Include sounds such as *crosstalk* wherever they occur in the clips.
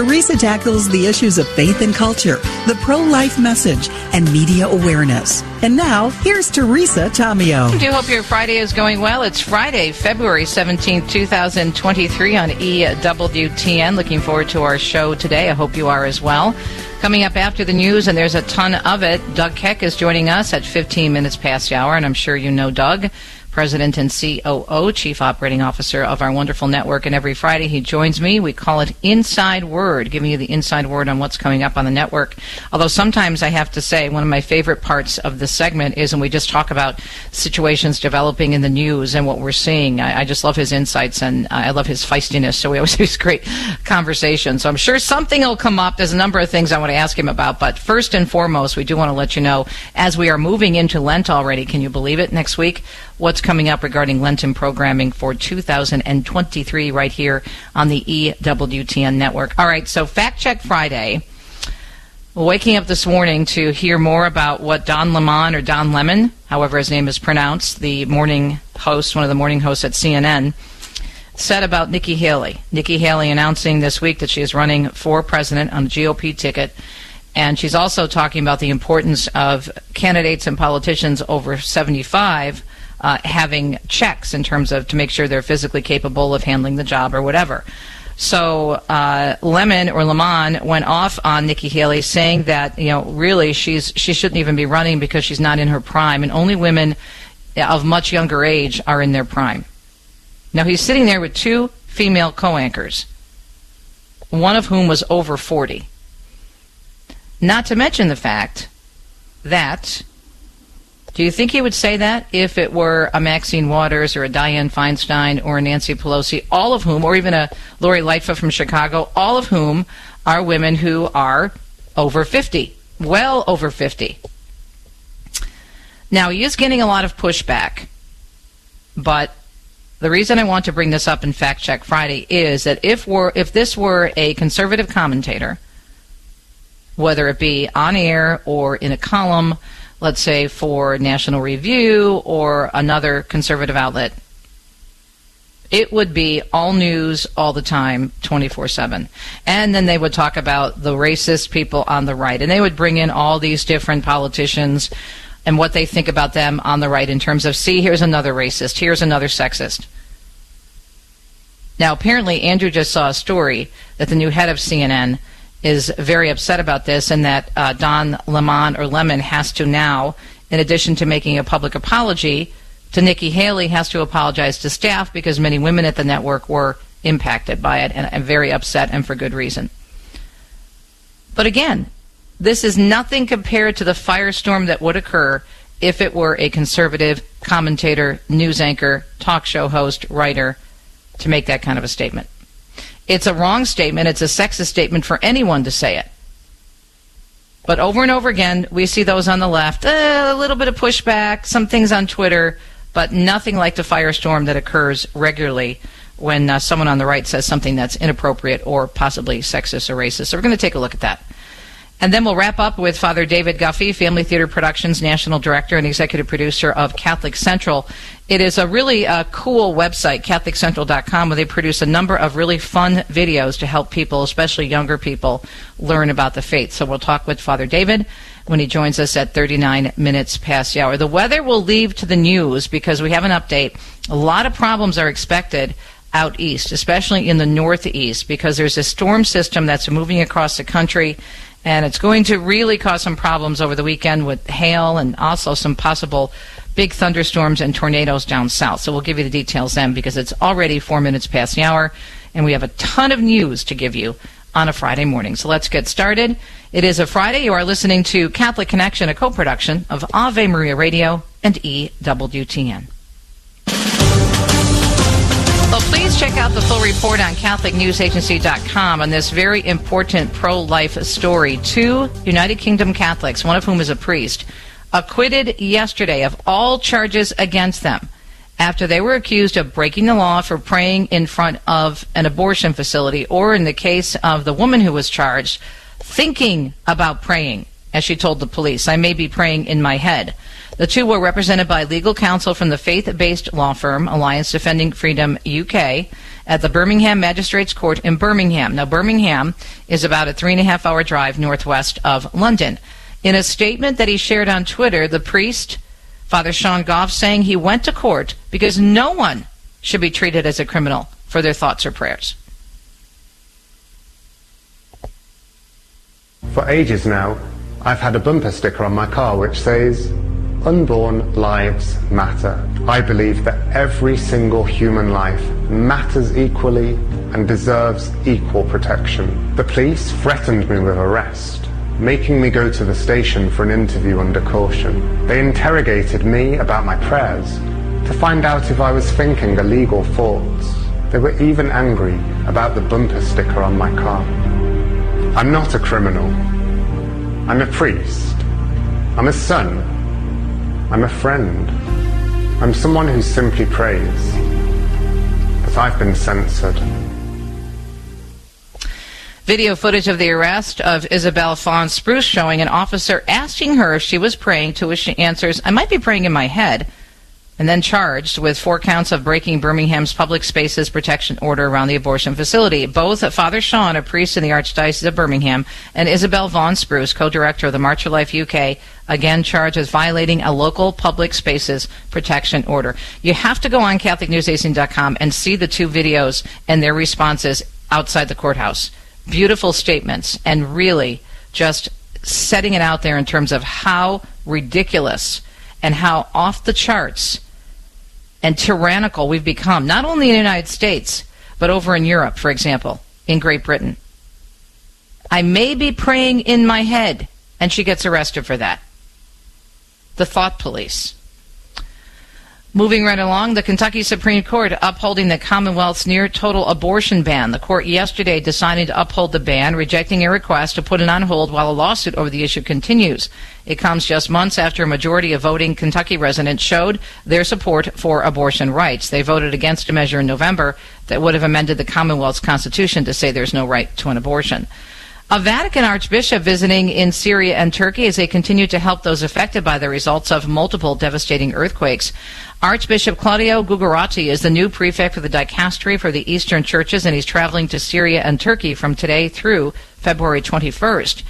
Teresa tackles the issues of faith and culture, the pro life message, and media awareness. And now, here's Teresa Tomeo. I do hope your Friday is going well. It's Friday, February 17th, 2023 on EWTN. Looking forward to our show today. I hope you are as well. Coming up after the news, and there's a ton of it, Doug Keck is joining us at 15 minutes past the hour, and I'm sure you know Doug. President and COO, Chief Operating Officer of our wonderful network. And every Friday he joins me. We call it Inside Word, giving you the inside word on what's coming up on the network. Although sometimes I have to say one of my favorite parts of this segment is when we just talk about situations developing in the news and what we're seeing. I, I just love his insights and I love his feistiness. So we always *laughs* have these great conversations. So I'm sure something will come up. There's a number of things I want to ask him about. But first and foremost, we do want to let you know as we are moving into Lent already, can you believe it? Next week, what's coming up regarding Lenten programming for 2023 right here on the EWTN network. All right, so Fact Check Friday. Waking up this morning to hear more about what Don Lemon or Don Lemon, however his name is pronounced, the morning host, one of the morning hosts at CNN, said about Nikki Haley. Nikki Haley announcing this week that she is running for president on a GOP ticket. And she's also talking about the importance of candidates and politicians over 75 uh, having checks in terms of to make sure they're physically capable of handling the job or whatever. So uh, Lemon or Lemon went off on Nikki Haley, saying that you know really she's she shouldn't even be running because she's not in her prime, and only women of much younger age are in their prime. Now he's sitting there with two female co-anchors, one of whom was over forty. Not to mention the fact that do you think he would say that if it were a Maxine Waters or a Dianne Feinstein or a Nancy Pelosi, all of whom, or even a Lori Lightfoot from Chicago, all of whom are women who are over 50, well over 50. Now, he is getting a lot of pushback, but the reason I want to bring this up in Fact Check Friday is that if were if this were a conservative commentator, whether it be on air or in a column, let's say for National Review or another conservative outlet, it would be all news all the time, 24 7. And then they would talk about the racist people on the right. And they would bring in all these different politicians and what they think about them on the right in terms of, see, here's another racist, here's another sexist. Now, apparently, Andrew just saw a story that the new head of CNN is very upset about this and that uh, Don Lemon or Lemon has to now, in addition to making a public apology to Nikki Haley, has to apologize to staff because many women at the network were impacted by it and, and very upset and for good reason. But again, this is nothing compared to the firestorm that would occur if it were a conservative commentator, news anchor, talk show host, writer to make that kind of a statement. It's a wrong statement. It's a sexist statement for anyone to say it. But over and over again, we see those on the left, uh, a little bit of pushback, some things on Twitter, but nothing like the firestorm that occurs regularly when uh, someone on the right says something that's inappropriate or possibly sexist or racist. So we're going to take a look at that. And then we'll wrap up with Father David Guffey, Family Theater Productions National Director and Executive Producer of Catholic Central. It is a really uh, cool website, CatholicCentral.com, where they produce a number of really fun videos to help people, especially younger people, learn about the faith. So we'll talk with Father David when he joins us at 39 minutes past the hour. The weather will leave to the news because we have an update. A lot of problems are expected out east, especially in the northeast, because there's a storm system that's moving across the country and it's going to really cause some problems over the weekend with hail and also some possible big thunderstorms and tornadoes down south. So we'll give you the details then because it's already four minutes past the hour, and we have a ton of news to give you on a Friday morning. So let's get started. It is a Friday. You are listening to Catholic Connection, a co-production of Ave Maria Radio and EWTN. Well, please check out the full report on CatholicNewsAgency.com on this very important pro life story. Two United Kingdom Catholics, one of whom is a priest, acquitted yesterday of all charges against them after they were accused of breaking the law for praying in front of an abortion facility, or in the case of the woman who was charged, thinking about praying, as she told the police. I may be praying in my head. The two were represented by legal counsel from the faith based law firm Alliance Defending Freedom UK at the Birmingham Magistrates Court in Birmingham. Now, Birmingham is about a three and a half hour drive northwest of London. In a statement that he shared on Twitter, the priest, Father Sean Gough, saying he went to court because no one should be treated as a criminal for their thoughts or prayers. For ages now, I've had a bumper sticker on my car which says, Unborn lives matter. I believe that every single human life matters equally and deserves equal protection. The police threatened me with arrest, making me go to the station for an interview under caution. They interrogated me about my prayers to find out if I was thinking illegal thoughts. They were even angry about the bumper sticker on my car. I'm not a criminal. I'm a priest. I'm a son I'm a friend. I'm someone who simply prays. But I've been censored. Video footage of the arrest of Isabel Vaughn Spruce showing an officer asking her if she was praying, to which she answers, I might be praying in my head and then charged with four counts of breaking Birmingham's public spaces protection order around the abortion facility. Both Father Sean, a priest in the Archdiocese of Birmingham, and Isabel Vaughn Spruce, co-director of the March for Life UK, again charged with violating a local public spaces protection order. You have to go on CatholicNewsAgency.com and see the two videos and their responses outside the courthouse. Beautiful statements and really just setting it out there in terms of how ridiculous and how off the charts and tyrannical we've become, not only in the United States, but over in Europe, for example, in Great Britain. I may be praying in my head, and she gets arrested for that. The thought police. Moving right along, the Kentucky Supreme Court upholding the Commonwealth's near total abortion ban. The court yesterday decided to uphold the ban, rejecting a request to put it on hold while a lawsuit over the issue continues. It comes just months after a majority of voting Kentucky residents showed their support for abortion rights. They voted against a measure in November that would have amended the Commonwealth's constitution to say there's no right to an abortion. A Vatican archbishop visiting in Syria and Turkey as they continue to help those affected by the results of multiple devastating earthquakes. Archbishop Claudio Gugerotti is the new prefect for the dicastery for the Eastern churches, and he's traveling to Syria and Turkey from today through February 21st.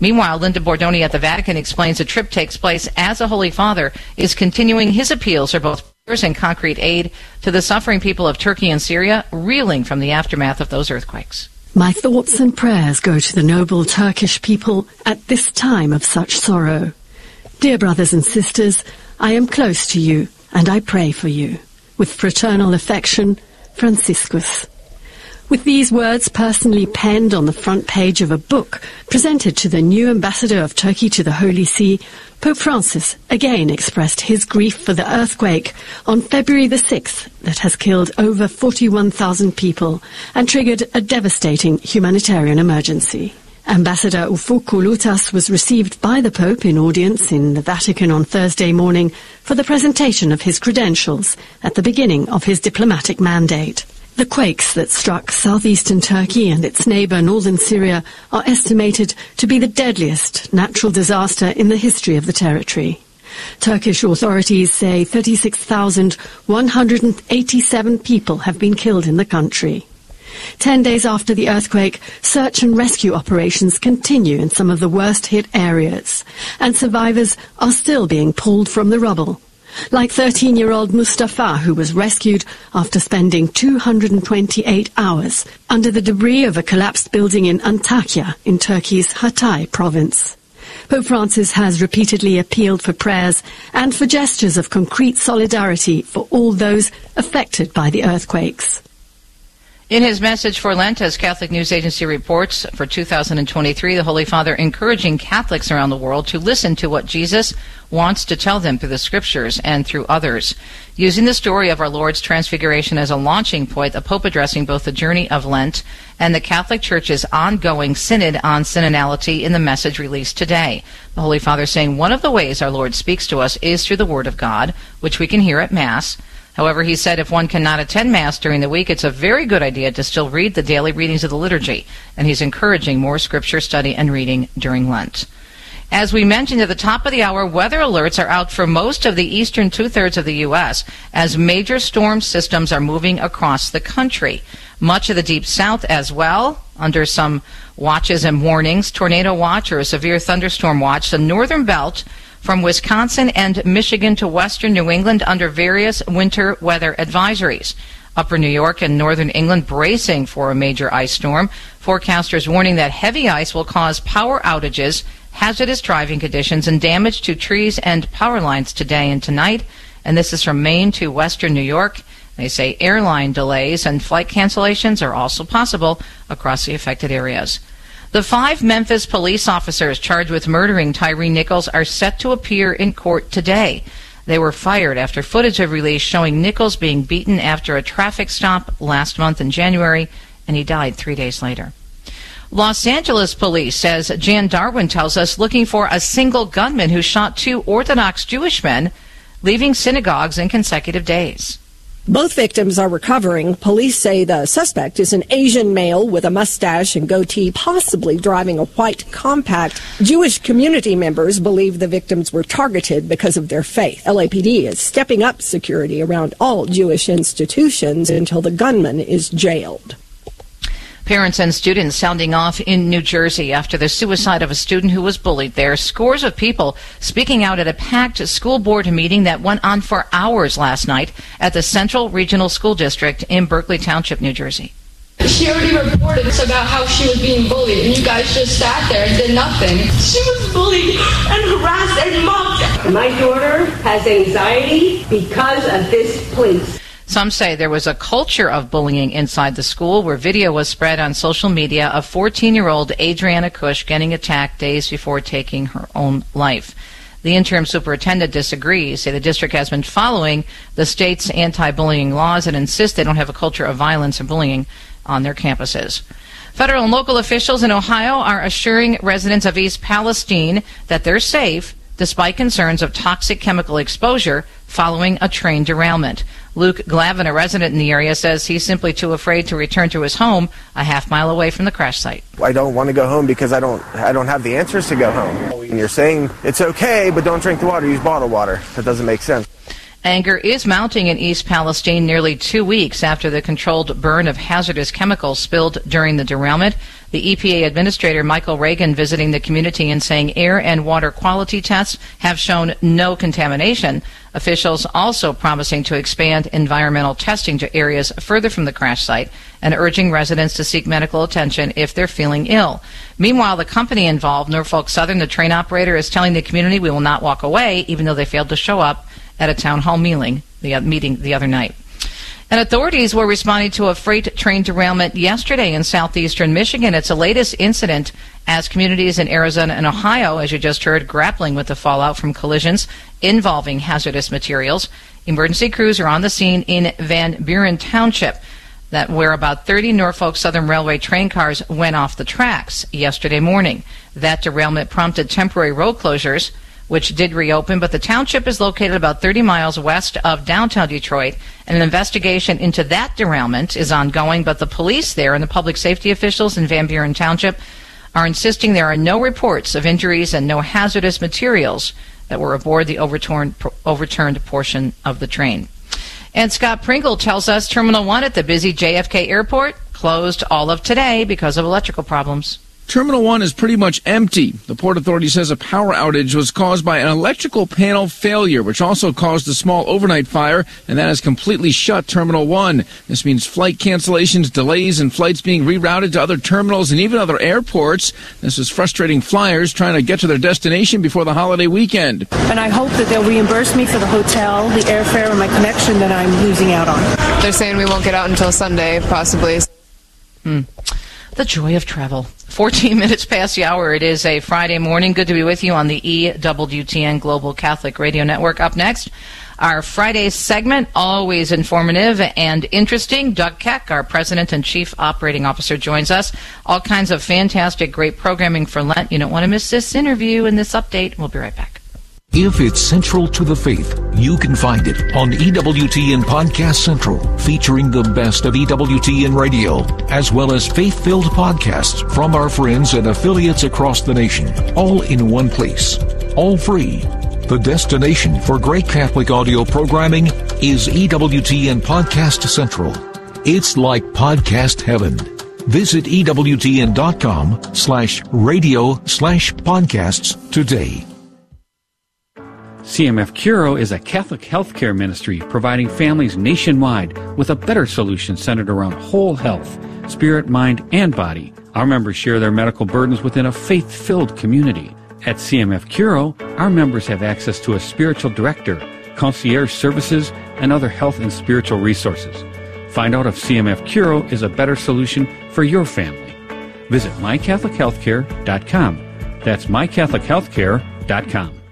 Meanwhile, Linda Bordoni at the Vatican explains the trip takes place as the Holy Father is continuing his appeals for both prayers and concrete aid to the suffering people of Turkey and Syria, reeling from the aftermath of those earthquakes. My thoughts and prayers go to the noble Turkish people at this time of such sorrow. Dear brothers and sisters, I am close to you and I pray for you. With fraternal affection, Franciscus. With these words personally penned on the front page of a book presented to the new ambassador of Turkey to the Holy See, Pope Francis again expressed his grief for the earthquake on February the 6th that has killed over 41,000 people and triggered a devastating humanitarian emergency. Ambassador Ufuk Ulutas was received by the Pope in audience in the Vatican on Thursday morning for the presentation of his credentials at the beginning of his diplomatic mandate. The quakes that struck southeastern Turkey and its neighbor northern Syria are estimated to be the deadliest natural disaster in the history of the territory. Turkish authorities say 36,187 people have been killed in the country. Ten days after the earthquake, search and rescue operations continue in some of the worst hit areas, and survivors are still being pulled from the rubble like 13-year-old Mustafa, who was rescued after spending 228 hours under the debris of a collapsed building in Antakya in Turkey's Hatay province. Pope Francis has repeatedly appealed for prayers and for gestures of concrete solidarity for all those affected by the earthquakes. In his message for Lent, as Catholic News Agency reports for 2023, the Holy Father encouraging Catholics around the world to listen to what Jesus wants to tell them through the scriptures and through others. Using the story of our Lord's Transfiguration as a launching point, the Pope addressing both the journey of Lent and the Catholic Church's ongoing synod on synodality in the message released today. The Holy Father saying one of the ways our Lord speaks to us is through the Word of God, which we can hear at Mass However, he said if one cannot attend Mass during the week, it's a very good idea to still read the daily readings of the liturgy, and he's encouraging more scripture study and reading during Lent. As we mentioned at the top of the hour, weather alerts are out for most of the eastern two thirds of the U.S. as major storm systems are moving across the country. Much of the deep south as well, under some watches and warnings tornado watch or a severe thunderstorm watch. The northern belt from Wisconsin and Michigan to western New England under various winter weather advisories. Upper New York and northern England bracing for a major ice storm. Forecasters warning that heavy ice will cause power outages, hazardous driving conditions, and damage to trees and power lines today and tonight. And this is from Maine to western New York. They say airline delays and flight cancellations are also possible across the affected areas. The five Memphis police officers charged with murdering Tyre Nichols are set to appear in court today. They were fired after footage of released showing Nichols being beaten after a traffic stop last month in January, and he died three days later. Los Angeles police says Jan Darwin tells us looking for a single gunman who shot two Orthodox Jewish men, leaving synagogues in consecutive days. Both victims are recovering. Police say the suspect is an Asian male with a mustache and goatee, possibly driving a white compact. Jewish community members believe the victims were targeted because of their faith. LAPD is stepping up security around all Jewish institutions until the gunman is jailed. Parents and students sounding off in New Jersey after the suicide of a student who was bullied there. Scores of people speaking out at a packed school board meeting that went on for hours last night at the Central Regional School District in Berkeley Township, New Jersey. She already reported about how she was being bullied, and you guys just sat there and did nothing. She was bullied and harassed and mocked. My daughter has anxiety because of this police. Some say there was a culture of bullying inside the school where video was spread on social media of 14 year old Adriana Kuch getting attacked days before taking her own life. The interim superintendent disagrees, say the district has been following the state's anti bullying laws and insists they don't have a culture of violence and bullying on their campuses. Federal and local officials in Ohio are assuring residents of East Palestine that they're safe despite concerns of toxic chemical exposure following a train derailment. Luke Glavin, a resident in the area, says he's simply too afraid to return to his home a half mile away from the crash site. I don't want to go home because I don't I don't have the answers to go home. And you're saying it's okay, but don't drink the water, use bottled water. That doesn't make sense. Anger is mounting in East Palestine nearly two weeks after the controlled burn of hazardous chemicals spilled during the derailment. The EPA Administrator Michael Regan visiting the community and saying air and water quality tests have shown no contamination. Officials also promising to expand environmental testing to areas further from the crash site and urging residents to seek medical attention if they're feeling ill. Meanwhile, the company involved, Norfolk Southern, the train operator, is telling the community we will not walk away even though they failed to show up at a town hall meeting the, uh, meeting the other night. And authorities were responding to a freight train derailment yesterday in southeastern Michigan. It's the latest incident as communities in Arizona and Ohio, as you just heard, grappling with the fallout from collisions involving hazardous materials. Emergency crews are on the scene in Van Buren Township, that where about 30 Norfolk Southern Railway train cars went off the tracks yesterday morning. That derailment prompted temporary road closures which did reopen, but the township is located about 30 miles west of downtown Detroit, and an investigation into that derailment is ongoing, but the police there and the public safety officials in Van Buren Township are insisting there are no reports of injuries and no hazardous materials that were aboard the overturned, overturned portion of the train. And Scott Pringle tells us Terminal 1 at the busy JFK airport closed all of today because of electrical problems. Terminal 1 is pretty much empty. The Port Authority says a power outage was caused by an electrical panel failure, which also caused a small overnight fire, and that has completely shut Terminal 1. This means flight cancellations, delays, and flights being rerouted to other terminals and even other airports. This is frustrating flyers trying to get to their destination before the holiday weekend. And I hope that they'll reimburse me for the hotel, the airfare, and my connection that I'm losing out on. They're saying we won't get out until Sunday, possibly. Hmm. The joy of travel. 14 *laughs* minutes past the hour. It is a Friday morning. Good to be with you on the EWTN Global Catholic Radio Network. Up next, our Friday segment, always informative and interesting. Doug Keck, our President and Chief Operating Officer, joins us. All kinds of fantastic, great programming for Lent. You don't want to miss this interview and this update. We'll be right back. If it's central to the faith, you can find it on EWTN Podcast Central, featuring the best of EWTN radio, as well as faith filled podcasts from our friends and affiliates across the nation, all in one place, all free. The destination for great Catholic audio programming is EWTN Podcast Central. It's like podcast heaven. Visit EWTN.com slash radio slash podcasts today. CMF Curo is a Catholic healthcare ministry providing families nationwide with a better solution centered around whole health, spirit, mind, and body. Our members share their medical burdens within a faith filled community. At CMF Curo, our members have access to a spiritual director, concierge services, and other health and spiritual resources. Find out if CMF Curo is a better solution for your family. Visit mycatholichealthcare.com. That's mycatholichealthcare.com.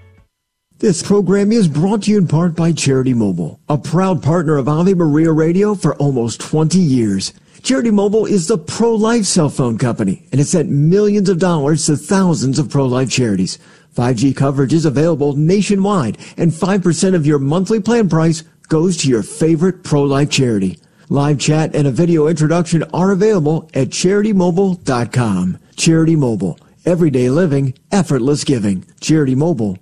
This program is brought to you in part by Charity Mobile, a proud partner of Ave Maria Radio for almost 20 years. Charity Mobile is the pro-life cell phone company, and it sent millions of dollars to thousands of pro-life charities. 5G coverage is available nationwide, and 5% of your monthly plan price goes to your favorite pro-life charity. Live chat and a video introduction are available at CharityMobile.com. Charity Mobile. Everyday living, effortless giving. CharityMobile.com.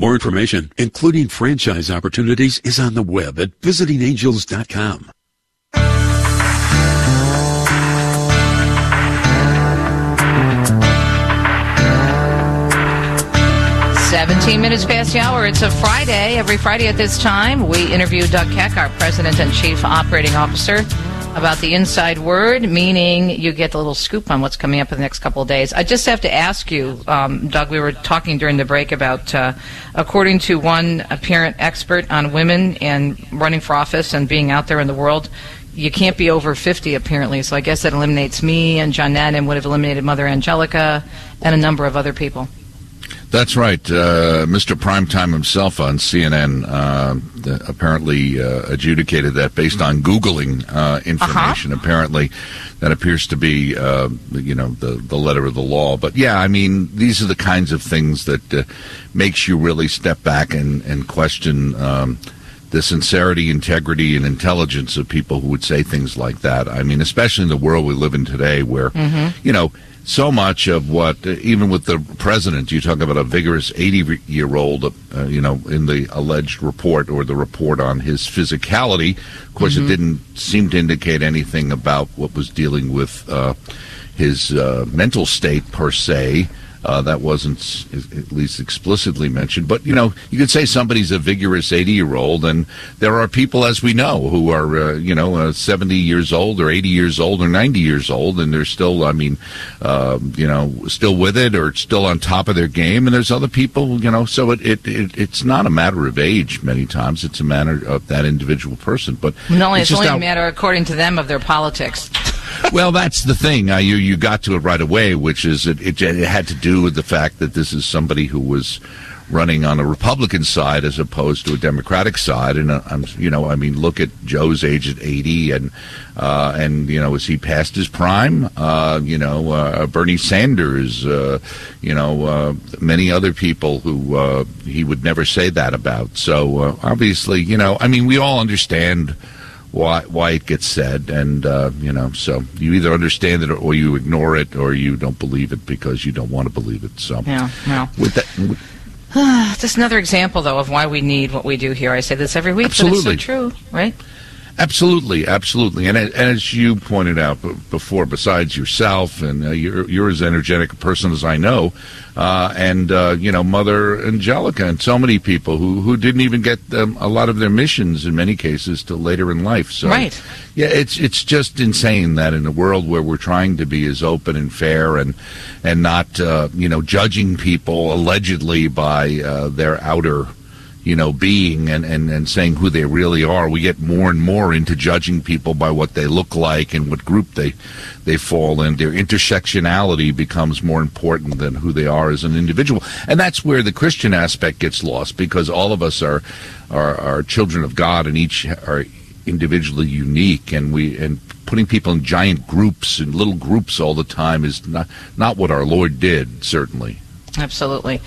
More information, including franchise opportunities, is on the web at visitingangels.com. 17 minutes past the hour. It's a Friday. Every Friday at this time, we interview Doug Keck, our President and Chief Operating Officer, about the inside word, meaning you get the little scoop on what's coming up in the next couple of days. I just have to ask you, um, Doug, we were talking during the break about, uh, according to one apparent expert on women and running for office and being out there in the world, you can't be over 50 apparently. So I guess that eliminates me and Johnette and would have eliminated Mother Angelica and a number of other people. That's right. Uh, Mr. Primetime himself on CNN uh, apparently uh, adjudicated that based on Googling uh, information. Uh-huh. Apparently, that appears to be, uh, you know, the, the letter of the law. But yeah, I mean, these are the kinds of things that uh, makes you really step back and, and question um, the sincerity, integrity, and intelligence of people who would say things like that. I mean, especially in the world we live in today where, mm-hmm. you know, so much of what, even with the president, you talk about a vigorous 80 year old, uh, you know, in the alleged report or the report on his physicality. Of course, mm-hmm. it didn't seem to indicate anything about what was dealing with uh, his uh, mental state per se. Uh, that wasn't at least explicitly mentioned. But, you know, you could say somebody's a vigorous 80 year old, and there are people, as we know, who are, uh, you know, uh, 70 years old or 80 years old or 90 years old, and they're still, I mean, uh, you know, still with it or still on top of their game. And there's other people, you know, so it, it, it it's not a matter of age many times. It's a matter of that individual person. But no, it's, it's only a matter, according to them, of their politics well, that's the thing. Uh, you you got to it right away, which is it, it, it had to do with the fact that this is somebody who was running on a Republican side as opposed to a Democratic side. And uh, I'm, you know, I mean, look at Joe's age at 80, and uh, and you know, is he past his prime? Uh, you know, uh, Bernie Sanders, uh, you know, uh, many other people who he would never say that about. So obviously, you know, I mean, we all understand why why it gets said, and uh, you know, so you either understand it or you ignore it, or you don't believe it because you don't want to believe it. So yeah, yeah. With that. With, *sighs* just another example, though, of why we need what we do here. I say this every week, absolutely. but it's so true, right? Absolutely, absolutely, and as you pointed out before, besides yourself, and uh, you're, you're as energetic a person as I know, uh, and uh, you know Mother Angelica, and so many people who who didn't even get um, a lot of their missions in many cases till later in life. So, right, yeah, it's it's just insane that in a world where we're trying to be as open and fair and and not uh, you know judging people allegedly by uh, their outer you know, being and, and, and saying who they really are. We get more and more into judging people by what they look like and what group they they fall in. Their intersectionality becomes more important than who they are as an individual, and that's where the Christian aspect gets lost because all of us are are, are children of God, and each are individually unique, and we and putting people in giant groups and little groups all the time is not not what our Lord did. Certainly. Absolutely.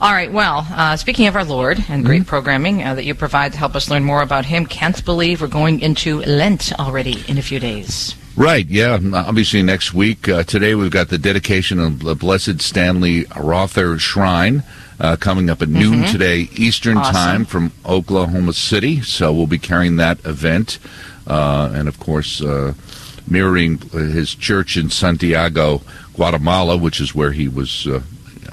All right. Well, uh, speaking of our Lord and great Mm-hmm. programming uh, that you provide to help us learn more about Him, can't believe we're going into Lent already in a few days. Right, yeah. Obviously, next week. Uh, today, we've got the dedication of the Blessed Stanley Rother Shrine uh, coming up at noon Mhm. today, Eastern Awesome. Time from Oklahoma City. So we'll be carrying that event. Uh, and, of course, uh, mirroring his church in Santiago, Guatemala, which is where he was uh,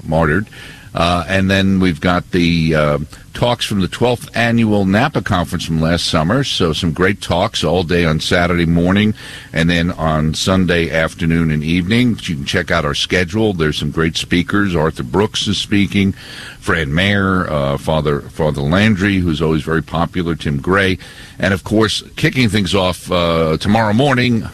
martyred. Uh, and then we've got the uh, talks from the 12th annual Napa conference from last summer. So some great talks all day on Saturday morning and then on Sunday afternoon and evening. You can check out our schedule. There's some great speakers. Arthur Brooks is speaking. Fran Maier, uh, Father Father Landry, who's always very popular. Tim Gray, and of course, kicking things off uh, tomorrow morning.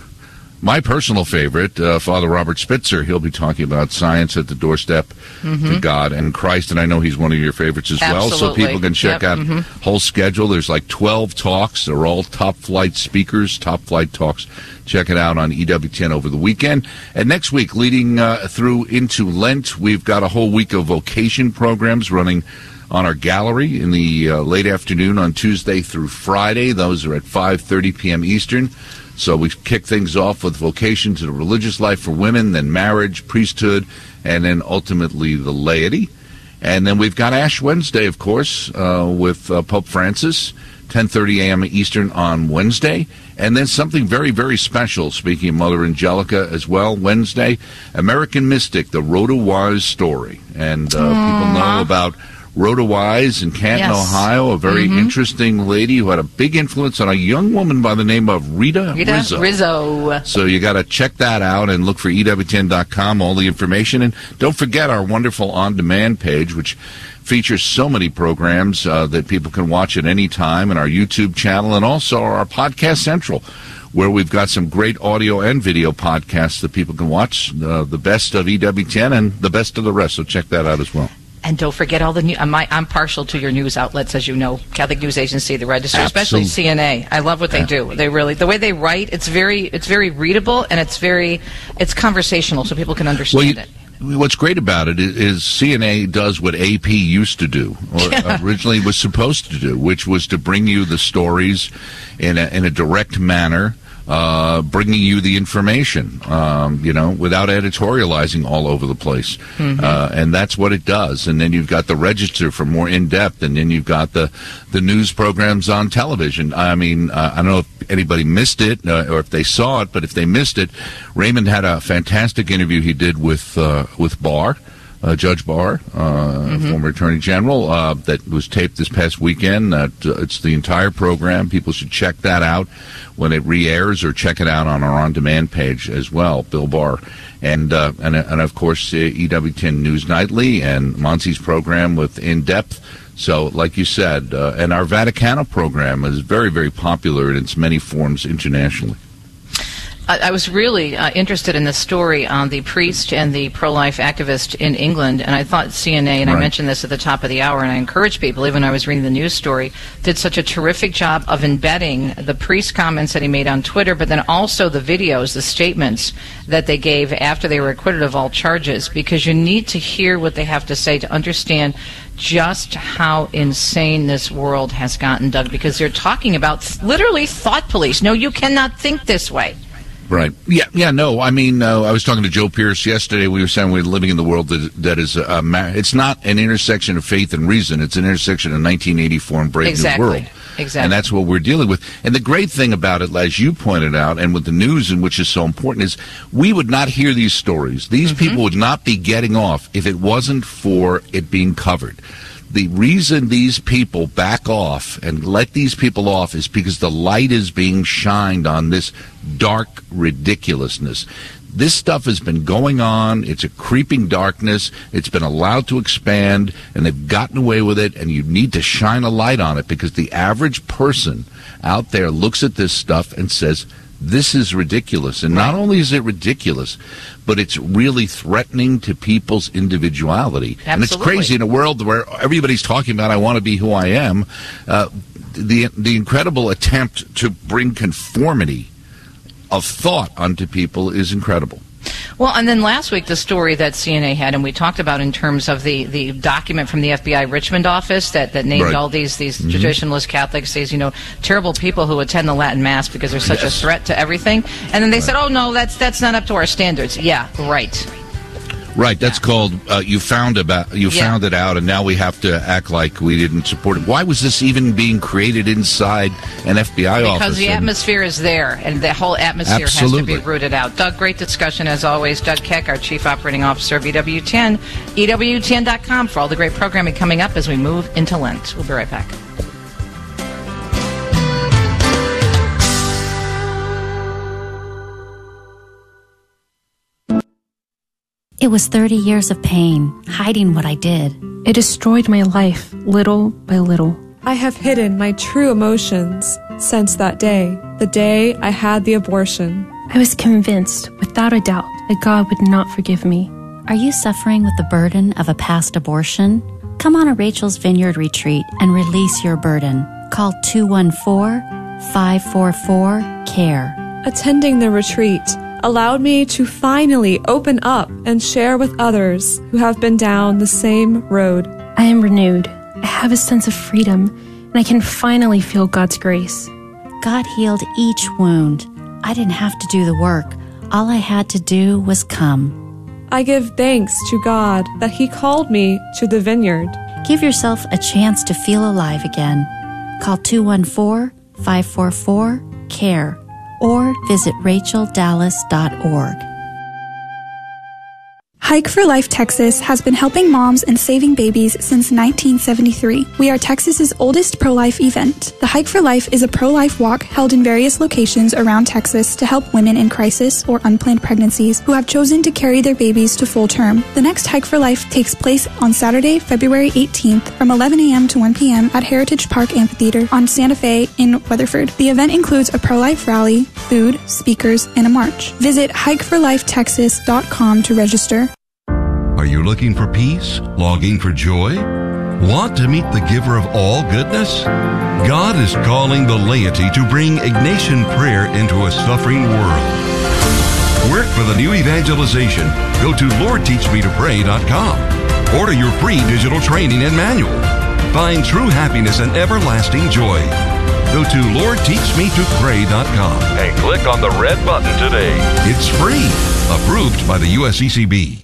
My personal favorite, uh, Father Robert Spitzer. He'll be talking about science at the doorstep to Mhm. God and Christ, and I know he's one of your favorites as well. So people can check Yep, out mhm. whole schedule. There's like 12 talks. They're all top flight speakers, top flight talks. Check it out on EWTN over the weekend. And next week, leading uh, through into Lent, we've got a whole week of vocation programs running on our gallery in the uh, late afternoon on Tuesday through Friday. Those are at 5:30 p.m. Eastern. So we kick things off with vocation to the religious life for women, then marriage, priesthood, and then ultimately the laity. And then we've got Ash Wednesday, of course, uh, with uh, Pope Francis, 10:30 a.m. Eastern on Wednesday, and then something very, very special. Speaking of Mother Angelica as well, Wednesday, American Mystic, the Rhoda Wise story, and uh, people know about. Rhoda Wise in Canton, Yes. Ohio, a very Mhm. interesting lady who had a big influence on a young woman by the name of Rita, Rita Rizzo. Rizzo. So you got to check that out and look for E EWTN.com, all the information. And don't forget our wonderful on demand page, which features so many programs uh, that people can watch at any time, and our YouTube channel, and also our Podcast Central. Where we've got some great audio and video podcasts that people can watch, uh, the best of EWTN and the best of the rest. So check that out as well. And don't forget all the new. Uh, I'm, I'm partial to your news outlets, as you know, Catholic News Agency, the Register, especially CNA. I love what they do. They really the way they write. It's very it's very readable and it's very it's conversational, so people can understand it. What's great about it is, is CNA does what AP used to do, or *laughs* originally was supposed to do, which was to bring you the stories in a, in a direct manner, uh, bringing you the information, um, you know, without editorializing all over the place. Mhm. Uh, and that's what it does. And then you've got the register for more in depth, and then you've got the the news programs on television. I mean, uh, I don't know if anybody missed it uh, or if they saw it, but if they missed it, Raymond had a fantastic interview he did with uh, with Barr. Uh, Judge Barr, uh, former Attorney General, uh, that was taped this past weekend. Uh, it's the entire program. People should check that out when it re-airs, or check it out on our on-demand page as well. Bill Barr, and uh, and and of course uh, EWTN News Nightly and Montse's program with In Depth. So, like you said, uh, and our Vaticano program is very, very popular in its many forms internationally. I, I was really uh, interested in the story on the priest and the pro-life activist in England, and I thought CNA, and I mentioned this at the top of the hour, and I encourage people, even when I was reading the news story, did such a terrific job of embedding the priest comments that he made on Twitter, but then also the videos, the statements that they gave after they were acquitted of all charges, because you need to hear what they have to say to understand just how insane this world has gotten, Doug, because they're talking about literally thought police. No, you cannot think this way. Right. Yeah. Yeah. No. I mean, uh, I was talking to Joe Pearce yesterday. We were saying we're living in the world that that is a, ma- it's not an intersection of faith and reason. It's an intersection of 1984 and Brave Exactly. New World. Exactly. And that's what we're dealing with. And the great thing about it, as you pointed out, and with the news, and which is so important, is we would not hear these stories. These people would not be getting off if it wasn't for it being covered. The reason these people back off and let these people off is because the light is being shined on this dark ridiculousness. This stuff has been going on. It's a creeping darkness. It's been allowed to expand, and they've gotten away with it. And you need to shine a light on it because the average person out there looks at this stuff and says, this is ridiculous. And not only is it ridiculous, but it's really threatening to people's individuality. Absolutely. And it's crazy in a world where everybody's talking about, I want to be who I am. Uh, the, the incredible attempt to bring conformity of thought onto people is incredible. Well, and then last week, the story that CNA had, and we talked about in terms of the, the document from the FBI Richmond office that, that named Right. all these, these Mhm. traditionalist Catholics, these, you know, terrible people who attend the Latin Mass because they're such Yes. a threat to everything. And then they said, oh, no, that's, that's not up to our standards. Yeah, right. Right, that's called uh, you found about you Yeah. found it out, and now we have to act like we didn't support it. Why was this even being created inside an FBI office? Because the atmosphere is there, and the whole atmosphere has to be rooted out. Doug, great discussion as always. Doug Keck, our Chief Operating Officer of EWTN, EWTN.com for all the great programming coming up as we move into Lent. We'll be right back. It was 30 years of pain, hiding what I did. It destroyed my life, little by little. I have hidden my true emotions since that day, the day I had the abortion. I was convinced, without a doubt, that God would not forgive me. Are you suffering with the burden of a past abortion? Come on a Rachel's Vineyard retreat and release your burden. Call 214 544 CARE. Attending the retreat allowed me to finally open up and share with others who have been down the same road. I am renewed. I have a sense of freedom, and I can finally feel God's grace. God healed each wound. I didn't have to do the work. All I had to do was come. I give thanks to God that He called me to the vineyard. Give yourself a chance to feel alive again. Call 214 544 CARE or visit racheldallas.org. Hike for Life Texas has been helping moms and saving babies since 1973. We are Texas's oldest pro-life event. The Hike for Life is a pro-life walk held in various locations around Texas to help women in crisis or unplanned pregnancies who have chosen to carry their babies to full term. The next Hike for Life takes place on Saturday, February 18th from 11 a.m. to 1 p.m. at Heritage Park Amphitheater on Santa Fe in Weatherford. The event includes a pro-life rally, food, speakers, and a march. Visit hikeforlifetexas.com to register. Are you looking for peace? Longing for joy? Want to meet the giver of all goodness? God is calling the laity to bring Ignatian prayer into a suffering world. Work for the new evangelization. Go to LordTeachMeToPray.com. Order your free digital training and manual. Find true happiness and everlasting joy. Go to LordTeachMeToPray.com And click on the red button today. It's free. Approved by the USCCB.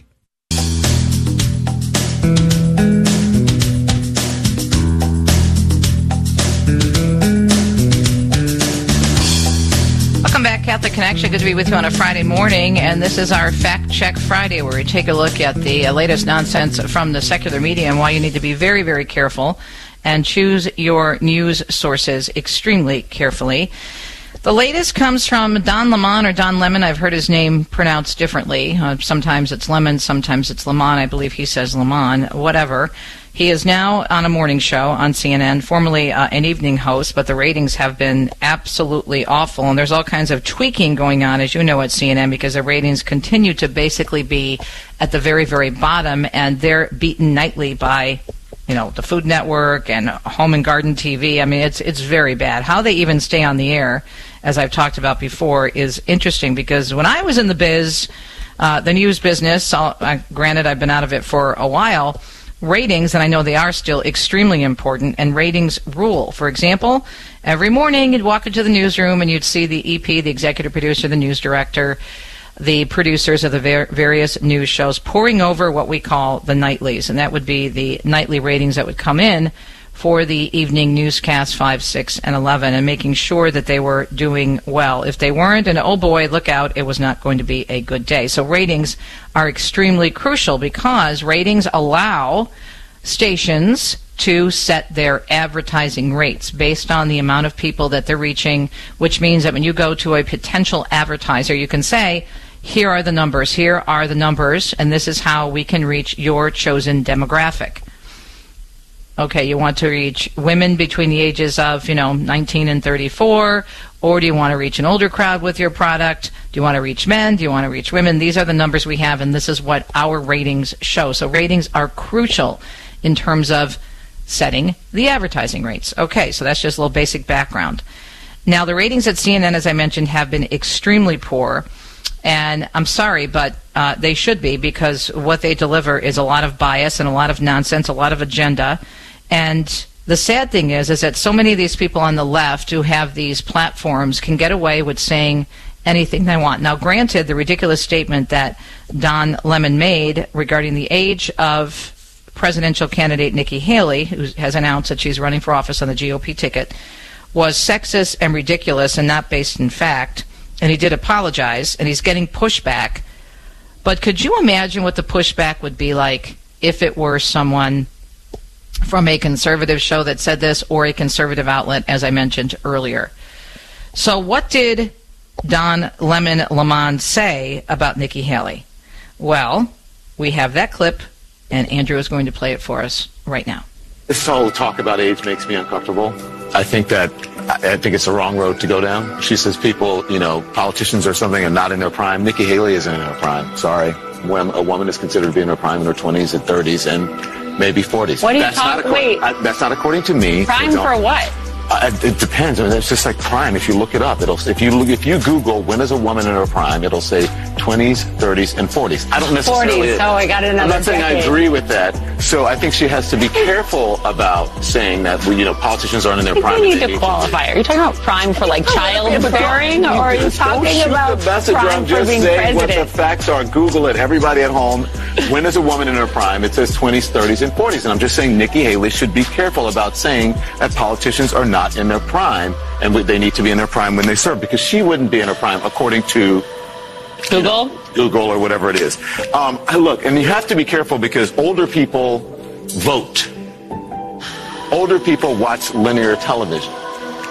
Back, Catholic Connection. Good to be with you on a Friday morning. And this is our Fact Check Friday, where we take a look at the uh, latest nonsense from the secular media and why you need to be very, very careful and choose your news sources extremely carefully. The latest comes from Don Lemon or Don Lemon. I've heard his name pronounced differently. Uh, sometimes it's Lemon, sometimes it's Lemon. I believe he says Lemon. Whatever. He is now on a morning show on CNN, formerly uh, an evening host, but the ratings have been absolutely awful. And there's all kinds of tweaking going on, as you know, at CNN, because the ratings continue to basically be at the very, very bottom, and they're beaten nightly by you know the Food Network and Home and Garden TV. I mean, it's it's very bad. How they even stay on the air, as I've talked about before, is interesting because when I was in the biz, uh, the news business, granted I've been out of it for a while. Ratings, and I know they are still extremely important, and ratings rule. For example, every morning you'd walk into the newsroom and you'd see the EP, the executive producer, the news director, the producers of the ver- various news shows pouring over what we call the nightlies, and that would be the nightly ratings that would come in for the evening newscasts 5, 6, and 11, and making sure that they were doing well. If they weren't, and oh boy, look out, it was not going to be a good day. So ratings are extremely crucial because ratings allow stations to set their advertising rates based on the amount of people that they're reaching, which means that when you go to a potential advertiser, you can say, here are the numbers. Here are the numbers, and this is how we can reach your chosen demographic. Okay, you want to reach women between the ages of, you know, 19 and 34, or do you want to reach an older crowd with your product? Do you want to reach men? Do you want to reach women? These are the numbers we have, and this is what our ratings show. So ratings are crucial in terms of setting the advertising rates. Okay, so that's just a little basic background. Now, the ratings at CNN, as I mentioned, have been extremely poor. And I'm sorry, but uh, they should be because what they deliver is a lot of bias and a lot of nonsense, a lot of agenda. And the sad thing is, is that so many of these people on the left who have these platforms can get away with saying anything they want. Now, granted, the ridiculous statement that Don Lemon made regarding the age of presidential candidate Nikki Haley, who has announced that she's running for office on the GOP ticket, was sexist and ridiculous and not based in fact and he did apologize, and he's getting pushback. But could you imagine what the pushback would be like if it were someone from a conservative show that said this or a conservative outlet, as I mentioned earlier? So, what did Don Lemon Lamond say about Nikki Haley? Well, we have that clip, and Andrew is going to play it for us right now. This whole talk about age makes me uncomfortable. I think that I think it's the wrong road to go down. She says people, you know, politicians or something are not in their prime. Nikki Haley isn't in her prime. Sorry. When a woman is considered to be in her prime in her 20s and 30s and maybe 40s. What are you talking? Wait. I, that's not according to me. Prime for what? Uh, it depends. I mean, it's just like prime. If you look it up, it'll if you look, if you Google when is a woman in her prime, it'll say 20s, 30s, and 40s. I don't necessarily. 40s. Oh, I got another. I'm not saying decade. I agree with that. So I think she has to be careful about saying that you know politicians aren't in their prime. You need to qualify. Are you talking about prime for like childbearing, or are you talking about the prime I'm for just being saying what the facts are. Google it. Everybody at home. When is a woman in her prime? It says 20s, 30s, and 40s. And I'm just saying Nikki Haley should be careful about saying that politicians are not in their prime and they need to be in their prime when they serve because she wouldn't be in her prime according to Google. Google or whatever it is. Um, look, and you have to be careful because older people vote. Older people watch linear television,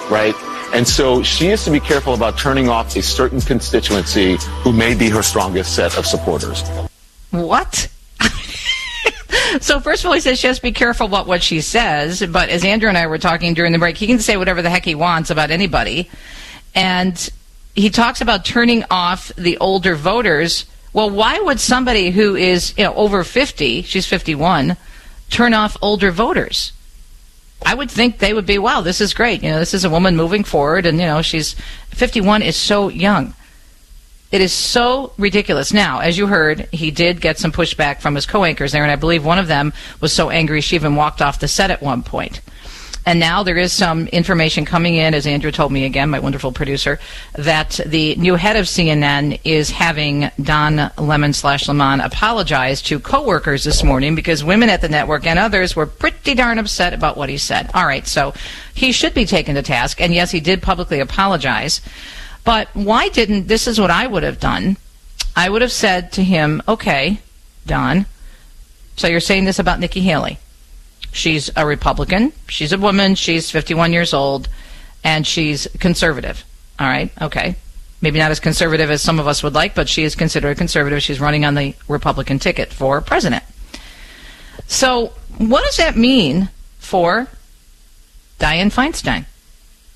right? And so she has to be careful about turning off a certain constituency who may be her strongest set of supporters. What? So first of all, he says she has to be careful about what she says. But as Andrew and I were talking during the break, he can say whatever the heck he wants about anybody, and he talks about turning off the older voters. Well, why would somebody who is you know over fifty, she's fifty-one, turn off older voters? I would think they would be, wow, this is great. You know, this is a woman moving forward, and you know, she's 51 is so young. It is so ridiculous. Now, as you heard, he did get some pushback from his co-anchors there, and I believe one of them was so angry she even walked off the set at one point. And now there is some information coming in, as Andrew told me again, my wonderful producer, that the new head of CNN is having Don Lemon slash Lamont apologize to coworkers this morning because women at the network and others were pretty darn upset about what he said. All right, so he should be taken to task, and yes, he did publicly apologize. But why didn't, this is what I would have done. I would have said to him, okay, Don, so you're saying this about Nikki Haley. She's a Republican. She's a woman. She's 51 years old, and she's conservative. All right, okay. Maybe not as conservative as some of us would like, but she is considered a conservative. She's running on the Republican ticket for president. So, what does that mean for Dianne Feinstein?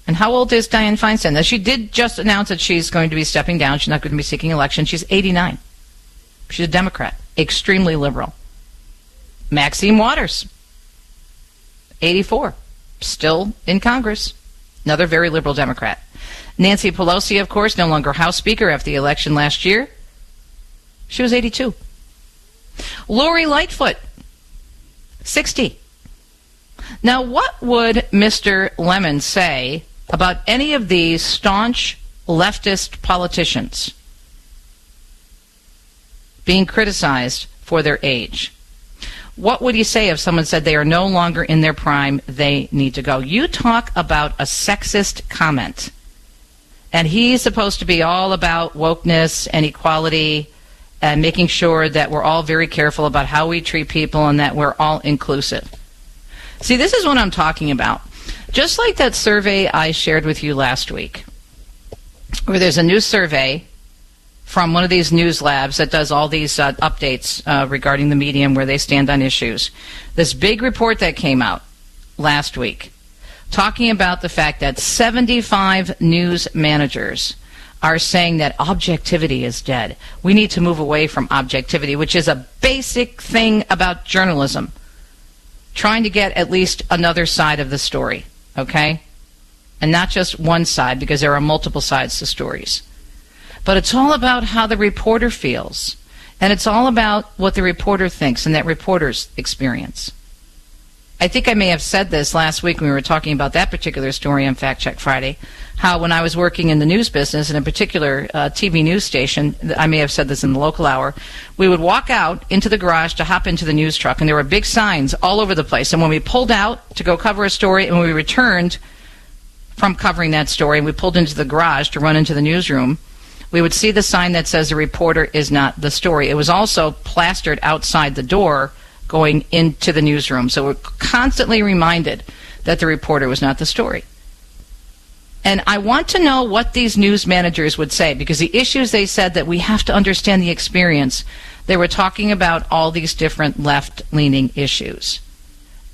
And how old is Dianne Feinstein? Now, she did just announce that she's going to be stepping down. She's not going to be seeking election. She's 89. She's a Democrat, extremely liberal. Maxine Waters, 84, still in Congress, another very liberal Democrat. Nancy Pelosi, of course, no longer House Speaker after the election last year. She was 82. Lori Lightfoot, 60. Now, what would Mr. Lemon say about any of these staunch leftist politicians being criticized for their age? What would you say if someone said they are no longer in their prime, they need to go? You talk about a sexist comment. And he's supposed to be all about wokeness and equality and making sure that we're all very careful about how we treat people and that we're all inclusive. See, this is what I'm talking about. Just like that survey I shared with you last week, where there's a new survey from one of these news labs that does all these uh, updates uh, regarding the medium where they stand on issues. This big report that came out last week talking about the fact that 75 news managers are saying that objectivity is dead. We need to move away from objectivity, which is a basic thing about journalism. Trying to get at least another side of the story, okay? And not just one side, because there are multiple sides to stories. But it's all about how the reporter feels. And it's all about what the reporter thinks and that reporter's experience. I think I may have said this last week when we were talking about that particular story on Fact Check Friday. How, when I was working in the news business, in a particular uh, TV news station, I may have said this in the local hour, we would walk out into the garage to hop into the news truck, and there were big signs all over the place. And when we pulled out to go cover a story, and when we returned from covering that story, and we pulled into the garage to run into the newsroom, we would see the sign that says the reporter is not the story. It was also plastered outside the door going into the newsroom. So we're constantly reminded that the reporter was not the story. And I want to know what these news managers would say because the issues they said that we have to understand the experience. They were talking about all these different left leaning issues.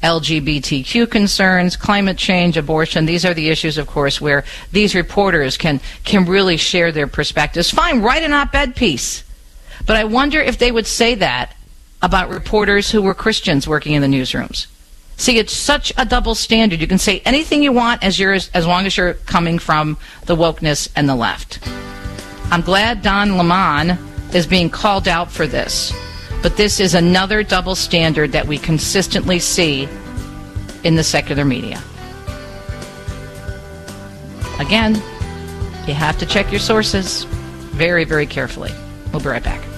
LGBTQ concerns, climate change, abortion. These are the issues, of course, where these reporters can, can really share their perspectives. Fine, write an op ed piece. But I wonder if they would say that about reporters who were Christians working in the newsrooms. See, it's such a double standard. You can say anything you want as you're, as long as you're coming from the wokeness and the left. I'm glad Don Lemon is being called out for this, but this is another double standard that we consistently see in the secular media. Again, you have to check your sources very, very carefully. We'll be right back.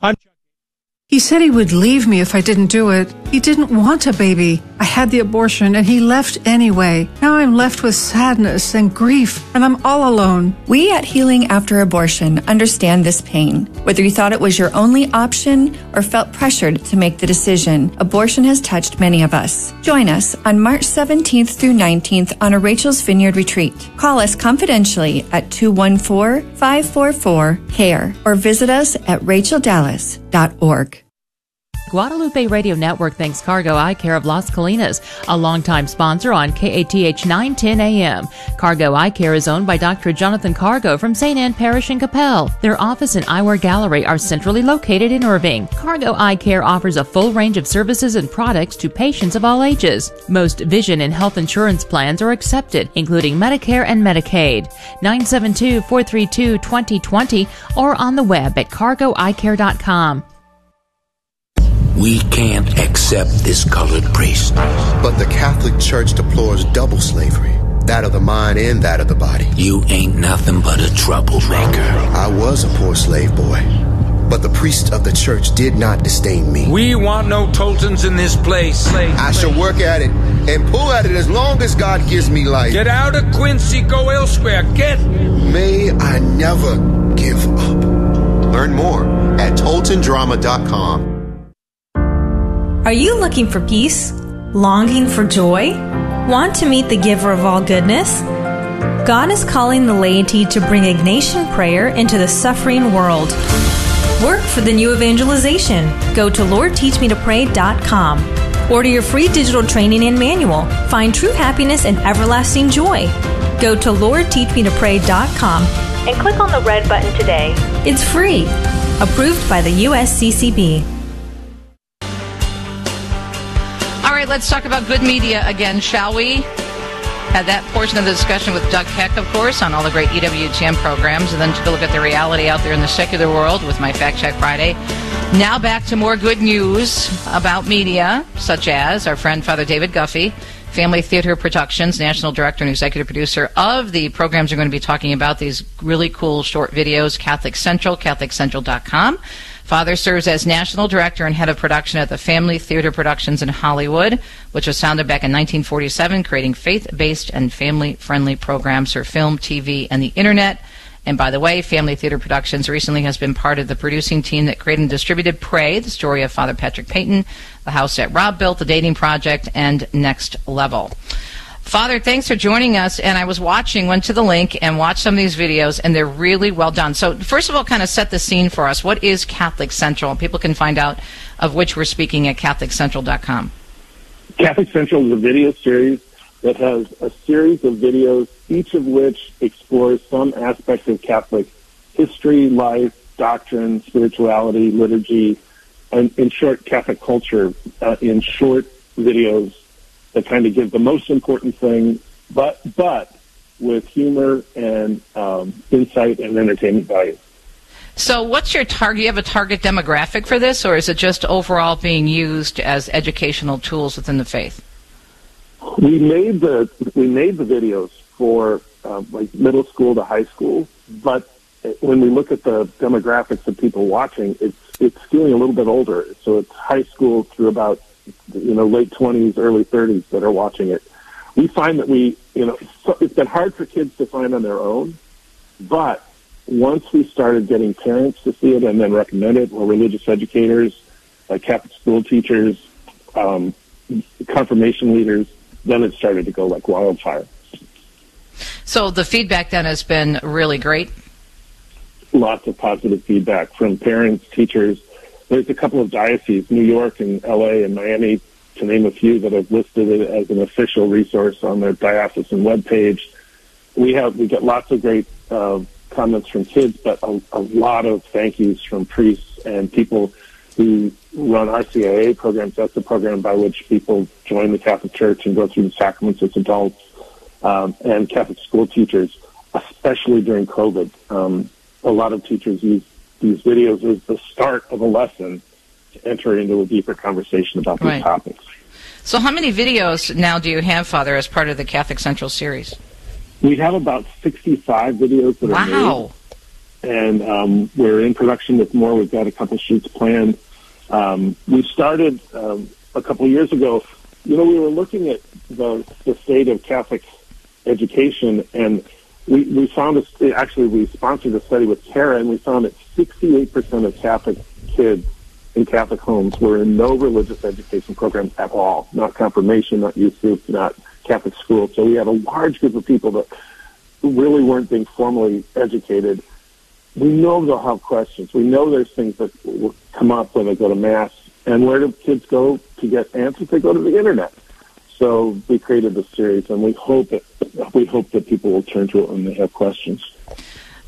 I'm he said he would leave me if I didn't do it. He didn't want a baby. I had the abortion and he left anyway. Now I'm left with sadness and grief and I'm all alone. We at Healing After Abortion understand this pain. Whether you thought it was your only option or felt pressured to make the decision, abortion has touched many of us. Join us on March 17th through 19th on a Rachel's Vineyard retreat. Call us confidentially at 214 544 CARE or visit us at racheldallas.org. Guadalupe Radio Network thanks Cargo Eye Care of Las Colinas, a longtime sponsor on KATH 910 AM. Cargo Eye Care is owned by Dr. Jonathan Cargo from St. Anne Parish in Coppell. Their office and eyewear gallery are centrally located in Irving. Cargo Eye Care offers a full range of services and products to patients of all ages. Most vision and health insurance plans are accepted, including Medicare and Medicaid. 972-432-2020 or on the web at cargoeyecare.com. We can't accept this colored priest. But the Catholic Church deplores double slavery that of the mind and that of the body. You ain't nothing but a troublemaker. I was a poor slave boy, but the priest of the church did not disdain me. We want no Toltons in this place. I shall work at it and pull at it as long as God gives me life. Get out of Quincy, go elsewhere. Get. May I never give up. Learn more at ToltonDrama.com. Are you looking for peace? Longing for joy? Want to meet the giver of all goodness? God is calling the laity to bring Ignatian prayer into the suffering world. Work for the new evangelization. Go to LordTeachMeToPray.com. Order your free digital training and manual. Find true happiness and everlasting joy. Go to LordTeachMeToPray.com and click on the red button today. It's free. Approved by the USCCB. Right, let's talk about good media again, shall we? Had that portion of the discussion with Doug Keck, of course, on all the great EWTN programs, and then took a look at the reality out there in the secular world with my Fact Check Friday. Now back to more good news about media, such as our friend Father David Guffey, Family Theater Productions, National Director and Executive Producer of the programs we're going to be talking about, these really cool short videos, Catholic Central, CatholicCentral.com. Father serves as national director and head of production at the Family Theater Productions in Hollywood, which was founded back in 1947, creating faith based and family friendly programs for film, TV, and the internet. And by the way, Family Theater Productions recently has been part of the producing team that created and distributed Pray, the story of Father Patrick Peyton, The House that Rob Built, The Dating Project, and Next Level. Father, thanks for joining us. And I was watching, went to the link and watched some of these videos, and they're really well done. So, first of all, kind of set the scene for us. What is Catholic Central? People can find out of which we're speaking at CatholicCentral.com. Catholic Central is a video series that has a series of videos, each of which explores some aspect of Catholic history, life, doctrine, spirituality, liturgy, and in short, Catholic culture uh, in short videos that kind of give the most important thing, but but with humor and um, insight and entertainment value. So, what's your target? Do you have a target demographic for this, or is it just overall being used as educational tools within the faith? We made the we made the videos for uh, like middle school to high school, but when we look at the demographics of people watching, it's it's skewing a little bit older. So it's high school through about you know, late 20s, early 30s that are watching it. We find that we, you know, it's been hard for kids to find on their own, but once we started getting parents to see it and then recommend it, or religious educators, like Catholic school teachers, um, confirmation leaders, then it started to go like wildfire. So the feedback then has been really great. Lots of positive feedback from parents, teachers, there's a couple of dioceses, New York and LA and Miami, to name a few, that have listed it as an official resource on their diocesan webpage. We have we get lots of great uh, comments from kids, but a, a lot of thank yous from priests and people who run RCIA programs. That's the program by which people join the Catholic Church and go through the sacraments as adults, um, and Catholic school teachers, especially during COVID. Um, a lot of teachers use these videos is the start of a lesson to enter into a deeper conversation about these right. topics. So, how many videos now do you have, Father, as part of the Catholic Central series? We have about 65 videos that wow. are made. And um, we're in production with more. We've got a couple shoots planned. Um, we started um, a couple years ago. You know, we were looking at the, the state of Catholic education, and we, we found a, actually we sponsored a study with CARA, and we found that 68% of Catholic kids in Catholic homes were in no religious education programs at all, not confirmation, not youth group, not Catholic school. So we had a large group of people that really weren't being formally educated. We know they'll have questions. We know there's things that will come up when they go to mass. And where do kids go to get answers? They go to the internet. So we created this series, and we hope that we hope that people will turn to it when they have questions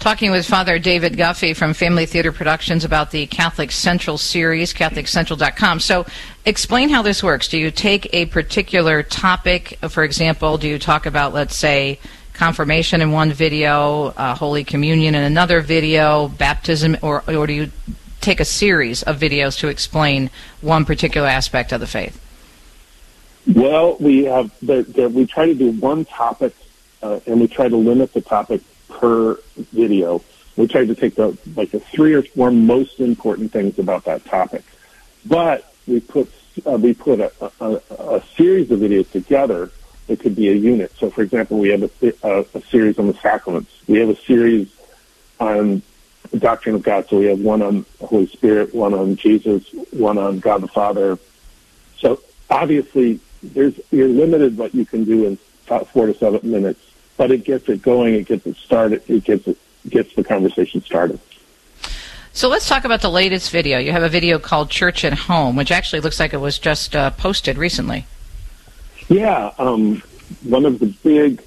talking with Father David Guffey from Family Theater Productions about the Catholic Central series, CatholicCentral.com. So, explain how this works. Do you take a particular topic, for example, do you talk about, let's say, confirmation in one video, uh, Holy Communion in another video, baptism, or, or do you take a series of videos to explain one particular aspect of the faith? Well, we have the, the, we try to do one topic, uh, and we try to limit the topic per video. We try to take the like the three or four most important things about that topic, but we put uh, we put a, a, a series of videos together that could be a unit. So, for example, we have a, a, a series on the sacraments. We have a series on the doctrine of God. So we have one on the Holy Spirit, one on Jesus, one on God the Father. So obviously, there's you're limited what you can do in four to seven minutes but it gets it going, it gets it started, it gets it gets the conversation started. So let's talk about the latest video. You have a video called Church at Home, which actually looks like it was just uh, posted recently. Yeah, um, one of the big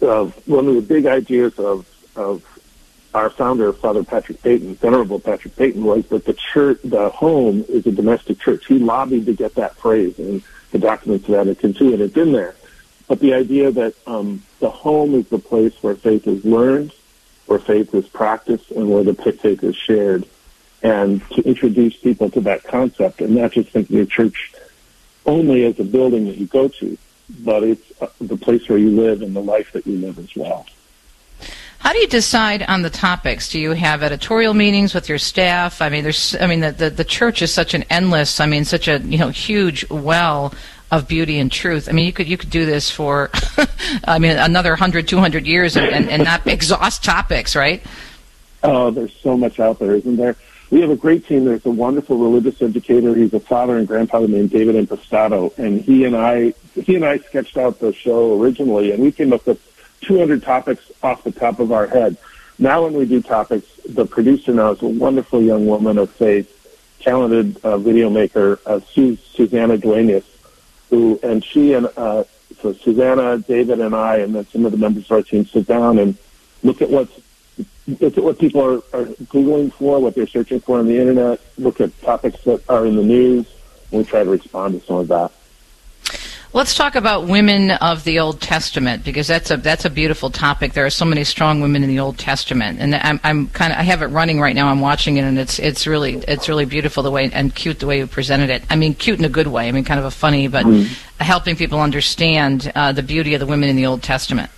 uh, one of the big ideas of of our founder, Father Patrick Peyton, Venerable Patrick Peyton, was that the church, the home, is a domestic church. He lobbied to get that phrase, and the documents of Vatican II, and it's in there. But the idea that um, the home is the place where faith is learned, where faith is practiced, and where the faith is shared, and to introduce people to that concept, and not just think of church only as a building that you go to, but it's uh, the place where you live and the life that you live as well. How do you decide on the topics? Do you have editorial meetings with your staff? I mean, there's, I mean, the, the, the church is such an endless, I mean, such a, you know, huge well of beauty and truth. I mean, you could you could do this for, *laughs* I mean, another 100, 200 years and, and, and not exhaust topics, right? Oh, there's so much out there, isn't there? We have a great team. There's a wonderful religious educator. He's a father and grandfather named David Impastato, and he and I he and I sketched out the show originally, and we came up with 200 topics off the top of our head. Now, when we do topics, the producer now is a wonderful young woman of faith, talented uh, video maker, uh, Su- Susanna Duenas, who and she and uh, so Susanna, David, and I, and then some of the members of our team sit down and look at what's look at what people are, are googling for, what they're searching for on the internet, look at topics that are in the news, and we try to respond to some of that. Let's talk about women of the Old Testament because that's a that's a beautiful topic. There are so many strong women in the Old Testament, and I'm, I'm kind of I have it running right now. I'm watching it, and it's it's really it's really beautiful the way and cute the way you presented it. I mean, cute in a good way. I mean, kind of a funny, but mm-hmm. helping people understand uh, the beauty of the women in the Old Testament.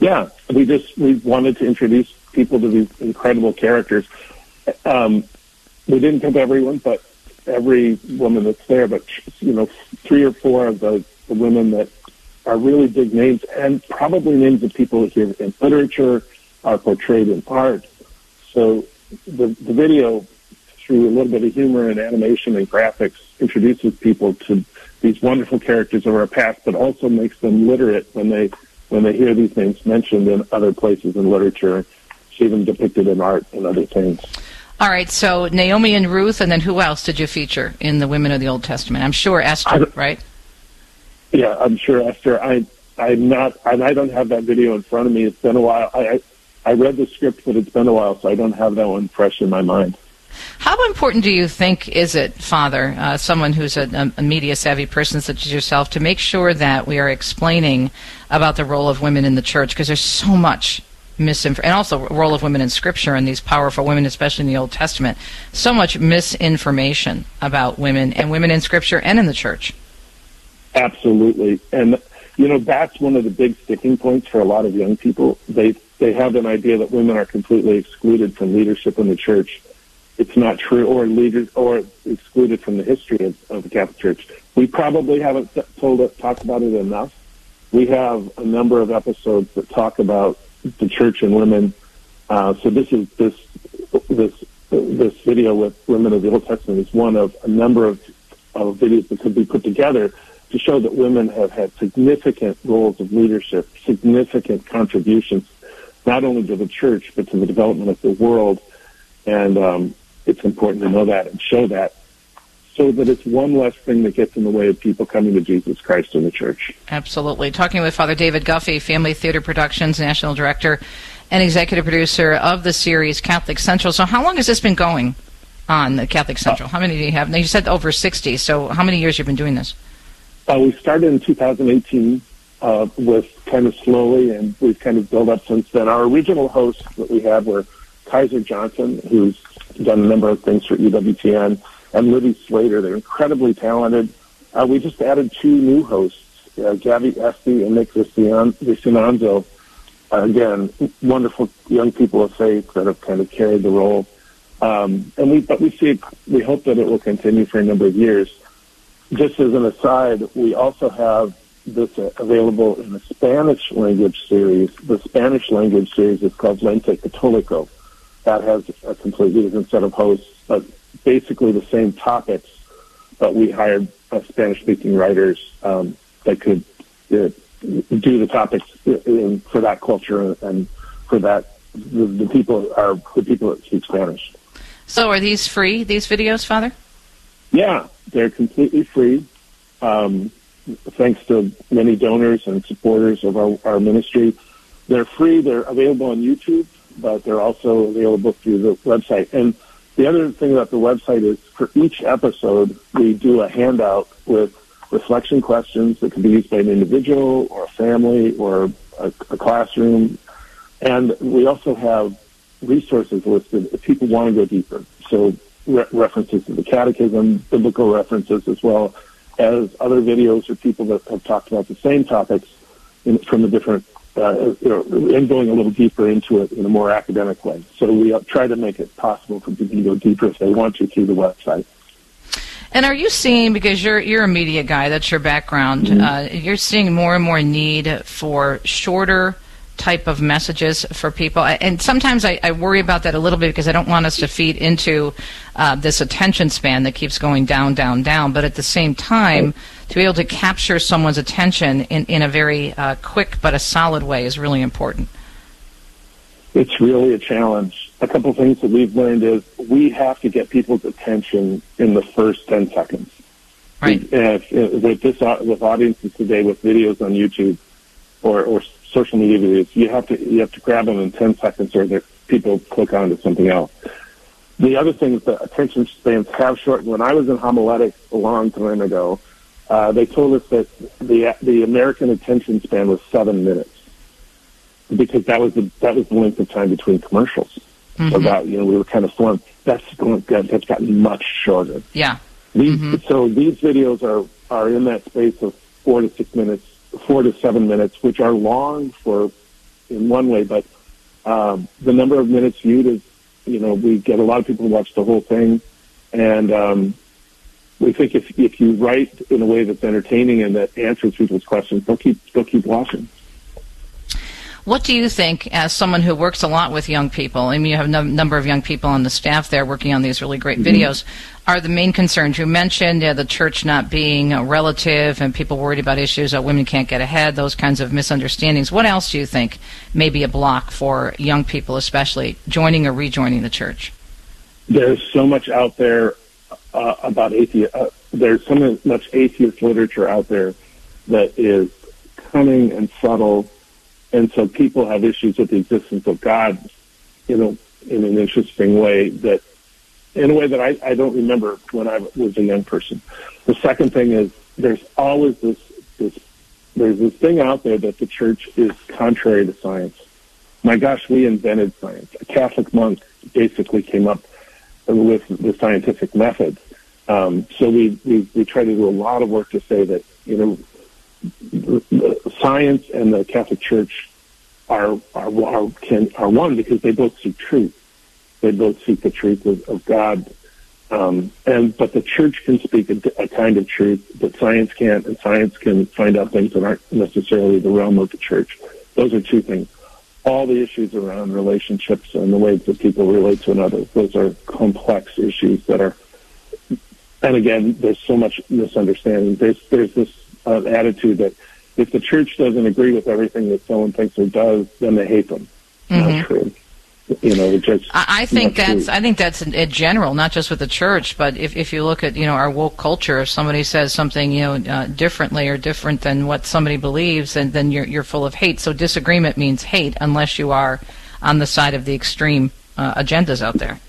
Yeah, we just we wanted to introduce people to these incredible characters. Um, we didn't pick everyone, but every woman that's there, but you know, three or four of the, the women that are really big names and probably names of people here in literature are portrayed in art. So the, the video, through a little bit of humor and animation and graphics, introduces people to these wonderful characters of our past, but also makes them literate when they when they hear these names mentioned in other places in literature, see them depicted in art and other things. All right, so Naomi and Ruth, and then who else did you feature in the women of the Old Testament? I'm sure Esther, right? Yeah, I'm sure Esther. I I'm not. I, I don't have that video in front of me. It's been a while. I, I I read the script, but it's been a while, so I don't have that one fresh in my mind. How important do you think is it, Father, uh, someone who's a, a media savvy person such as yourself, to make sure that we are explaining about the role of women in the church? Because there's so much misinformation, and also role of women in Scripture and these powerful women, especially in the Old Testament. So much misinformation about women and women in Scripture and in the church. Absolutely, and you know that's one of the big sticking points for a lot of young people. They they have an idea that women are completely excluded from leadership in the church. It's not true, or leaders, or excluded from the history of, of the Catholic Church. We probably haven't told talked about it enough. We have a number of episodes that talk about the church and women. Uh, so this is this this this video with women of the Old Testament is one of a number of, of videos that could be put together to show that women have had significant roles of leadership, significant contributions, not only to the church but to the development of the world. And um, it's important to know that and show that so that it's one less thing that gets in the way of people coming to Jesus Christ in the church. Absolutely. Talking with Father David Guffey, Family Theater Productions National Director and Executive Producer of the series Catholic Central. So, how long has this been going on, the Catholic Central? How many do you have? Now, you said over 60, so how many years have you been doing this? Uh, we started in 2018 uh, with kind of slowly, and we've kind of built up since then. Our original hosts that we had were Kaiser Johnson, who's done a number of things for EWTN and Libby Slater. They're incredibly talented. Uh, we just added two new hosts, uh, Gabby Esty and Nick Vicinanzo. Uh, again, wonderful young people of faith that have kind of carried the role. Um, and we, but we see, we hope that it will continue for a number of years. Just as an aside, we also have this available in a Spanish language series. The Spanish language series is called Lente Catolico. That has a completely different set of hosts, but basically the same topics, but we hired uh, Spanish-speaking writers um, that could uh, do the topics in, for that culture and for that the, the people are the people that speak Spanish. So, are these free? These videos, Father? Yeah, they're completely free. Um, thanks to many donors and supporters of our, our ministry. They're free. They're available on YouTube, but they're also available through the website. And the other thing about the website is for each episode, we do a handout with reflection questions that can be used by an individual or a family or a, a classroom. And we also have resources listed if people want to go deeper. So re- references to the catechism, biblical references, as well as other videos or people that have talked about the same topics in, from a different uh, you know, and going a little deeper into it in a more academic way. So we uh, try to make it possible for people to go deeper if they want to through the website. And are you seeing because you're you're a media guy, that's your background. Mm-hmm. Uh, you're seeing more and more need for shorter type of messages for people. And sometimes I, I, worry about that a little bit because I don't want us to feed into uh, this attention span that keeps going down, down, down. But at the same time, to be able to capture someone's attention in, in a very uh, quick but a solid way is really important. It's really a challenge. A couple things that we've learned is we have to get people's attention in the first 10 seconds. Right. If, if, with this with audiences today with videos on YouTube or, or social media videos, you have to you have to grab them in 10 seconds or people click on to something else. The other thing is that attention spans have shortened. When I was in homiletics a long time ago, uh, they told us that the the American attention span was seven minutes because that was the that was the length of time between commercials. Mm-hmm. That you know we were kind of formed. That's going that's gotten much shorter. Yeah. These, mm-hmm. So these videos are are in that space of four to six minutes four to seven minutes, which are long for in one way, but um, the number of minutes viewed is, you know, we get a lot of people to watch the whole thing, and um, we think if if you write in a way that's entertaining and that answers people's questions, they'll keep they'll keep watching. What do you think, as someone who works a lot with young people? I mean, you have a number of young people on the staff there working on these really great mm-hmm. videos. Are the main concerns you mentioned the church not being a relative and people worried about issues that women can't get ahead, those kinds of misunderstandings? What else do you think may be a block for young people, especially joining or rejoining the church? There's so much out there uh, about atheist. Uh, there's so much atheist literature out there that is cunning and subtle and so people have issues with the existence of God, you know, in an interesting way that, in a way that I, I don't remember when I was a young person. The second thing is there's always this, this, there's this thing out there that the church is contrary to science. My gosh, we invented science. A Catholic monk basically came up with the scientific method. Um, so we, we, we try to do a lot of work to say that, you know, science and the Catholic Church are are are, can, are one because they both seek truth. They both seek the truth of, of God. Um, and but the church can speak a, a kind of truth that science can't, and science can find out things that aren't necessarily the realm of the church. Those are two things. All the issues around relationships and the ways that people relate to another, those are complex issues that are. And again, there's so much misunderstanding. There's there's this uh, attitude that if the church doesn't agree with everything that someone thinks or does, then they hate them. Mm-hmm. Not true. You know, I think that's true. I think that's in, in, general, not just with the church, but if if you look at you know our woke culture, if somebody says something you know uh, differently or different than what somebody believes, and then you're you're full of hate. So disagreement means hate, unless you are on the side of the extreme uh, agendas out there.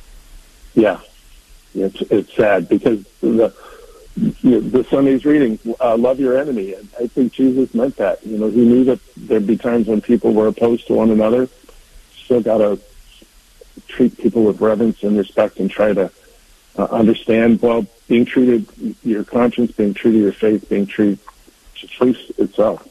Yeah, it's it's sad because the you know, the Sunday's reading, uh, love your enemy. And I think Jesus meant that. You know, he knew that there'd be times when people were opposed to one another. Still got to treat people with reverence and respect and try to uh, understand, well, being to your conscience, being true to your faith, being true to truth itself.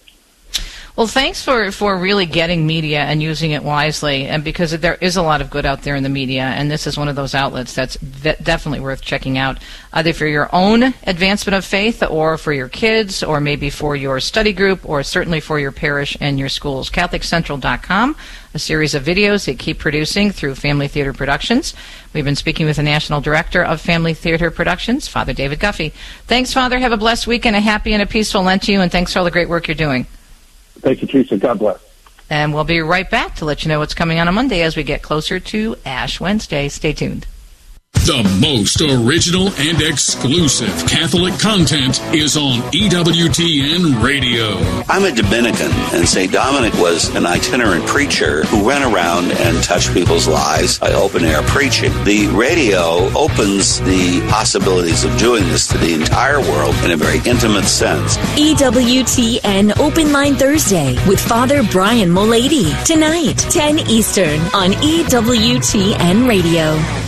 Well, thanks for, for really getting media and using it wisely, and because there is a lot of good out there in the media, and this is one of those outlets that's definitely worth checking out, either for your own advancement of faith, or for your kids, or maybe for your study group, or certainly for your parish and your schools. CatholicCentral.com, a series of videos they keep producing through Family Theater Productions. We've been speaking with the National Director of Family Theater Productions, Father David Guffey. Thanks, Father. Have a blessed week and a happy and a peaceful Lent to you, and thanks for all the great work you're doing. Thank you, Teresa. God bless. And we'll be right back to let you know what's coming on a Monday as we get closer to Ash Wednesday. Stay tuned. The most original and exclusive Catholic content is on EWTN Radio. I'm a Dominican, and St. Dominic was an itinerant preacher who went around and touched people's lives by open air preaching. The radio opens the possibilities of doing this to the entire world in a very intimate sense. EWTN Open Line Thursday with Father Brian Mullady. Tonight, 10 Eastern on EWTN Radio.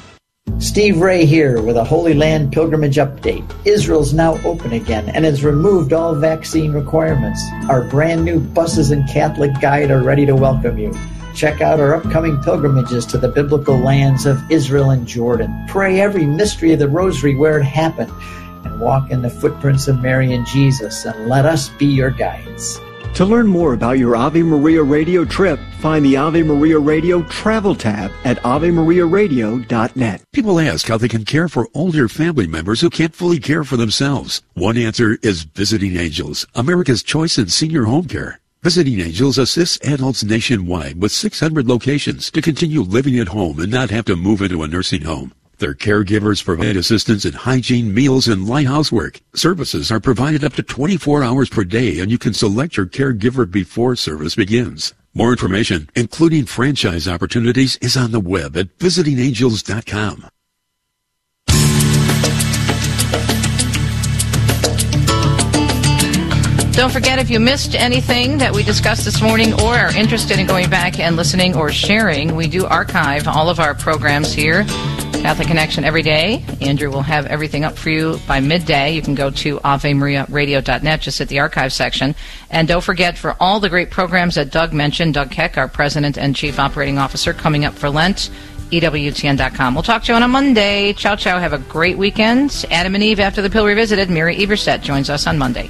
Steve Ray here with a Holy Land pilgrimage update. Israel's now open again and has removed all vaccine requirements. Our brand new buses and Catholic guide are ready to welcome you. Check out our upcoming pilgrimages to the biblical lands of Israel and Jordan. Pray every mystery of the rosary where it happened and walk in the footprints of Mary and Jesus and let us be your guides. To learn more about your Ave Maria Radio trip, find the Ave Maria Radio travel tab at AveMariaRadio.net. People ask how they can care for older family members who can't fully care for themselves. One answer is Visiting Angels, America's choice in senior home care. Visiting Angels assists adults nationwide with 600 locations to continue living at home and not have to move into a nursing home. Their caregivers provide assistance in hygiene, meals, and light housework. Services are provided up to 24 hours per day, and you can select your caregiver before service begins. More information, including franchise opportunities, is on the web at visitingangels.com. Don't forget if you missed anything that we discussed this morning or are interested in going back and listening or sharing, we do archive all of our programs here. Catholic Connection every day. Andrew will have everything up for you by midday. You can go to AveMariaRadio.net, just at the archive section. And don't forget for all the great programs that Doug mentioned, Doug Keck, our President and Chief Operating Officer, coming up for Lent, EWTN.com. We'll talk to you on a Monday. Ciao, ciao. Have a great weekend. Adam and Eve after the pill revisited. Mary Eberstadt joins us on Monday.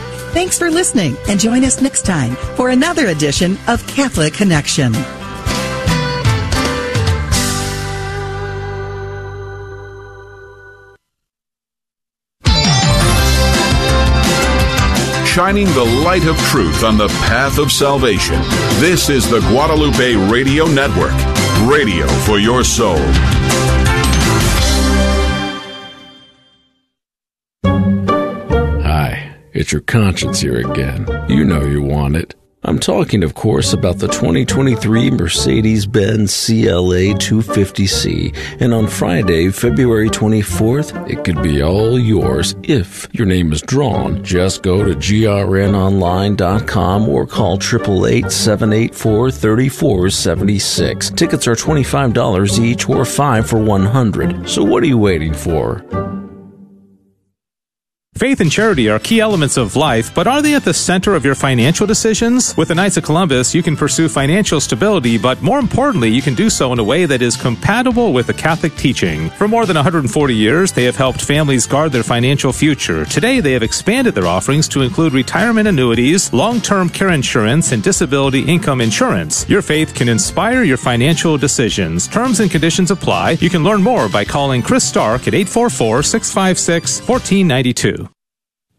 Thanks for listening and join us next time for another edition of Catholic Connection. shining the light of truth on the path of salvation. This is the Guadalupe Radio Network, radio for your soul. It's your conscience here again. You know you want it. I'm talking, of course, about the 2023 Mercedes Benz CLA 250C. And on Friday, February 24th, it could be all yours if your name is drawn. Just go to grnonline.com or call 888 784 3476. Tickets are $25 each or 5 for 100 So what are you waiting for? Faith and charity are key elements of life, but are they at the center of your financial decisions? With the Knights of Columbus, you can pursue financial stability, but more importantly, you can do so in a way that is compatible with the Catholic teaching. For more than 140 years, they have helped families guard their financial future. Today, they have expanded their offerings to include retirement annuities, long-term care insurance, and disability income insurance. Your faith can inspire your financial decisions. Terms and conditions apply. You can learn more by calling Chris Stark at 844-656-1492.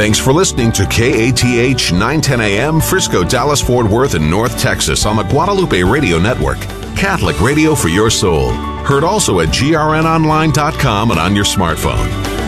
Thanks for listening to KATH 910 AM, Frisco, Dallas, Fort Worth, and North Texas on the Guadalupe Radio Network. Catholic radio for your soul. Heard also at grnonline.com and on your smartphone.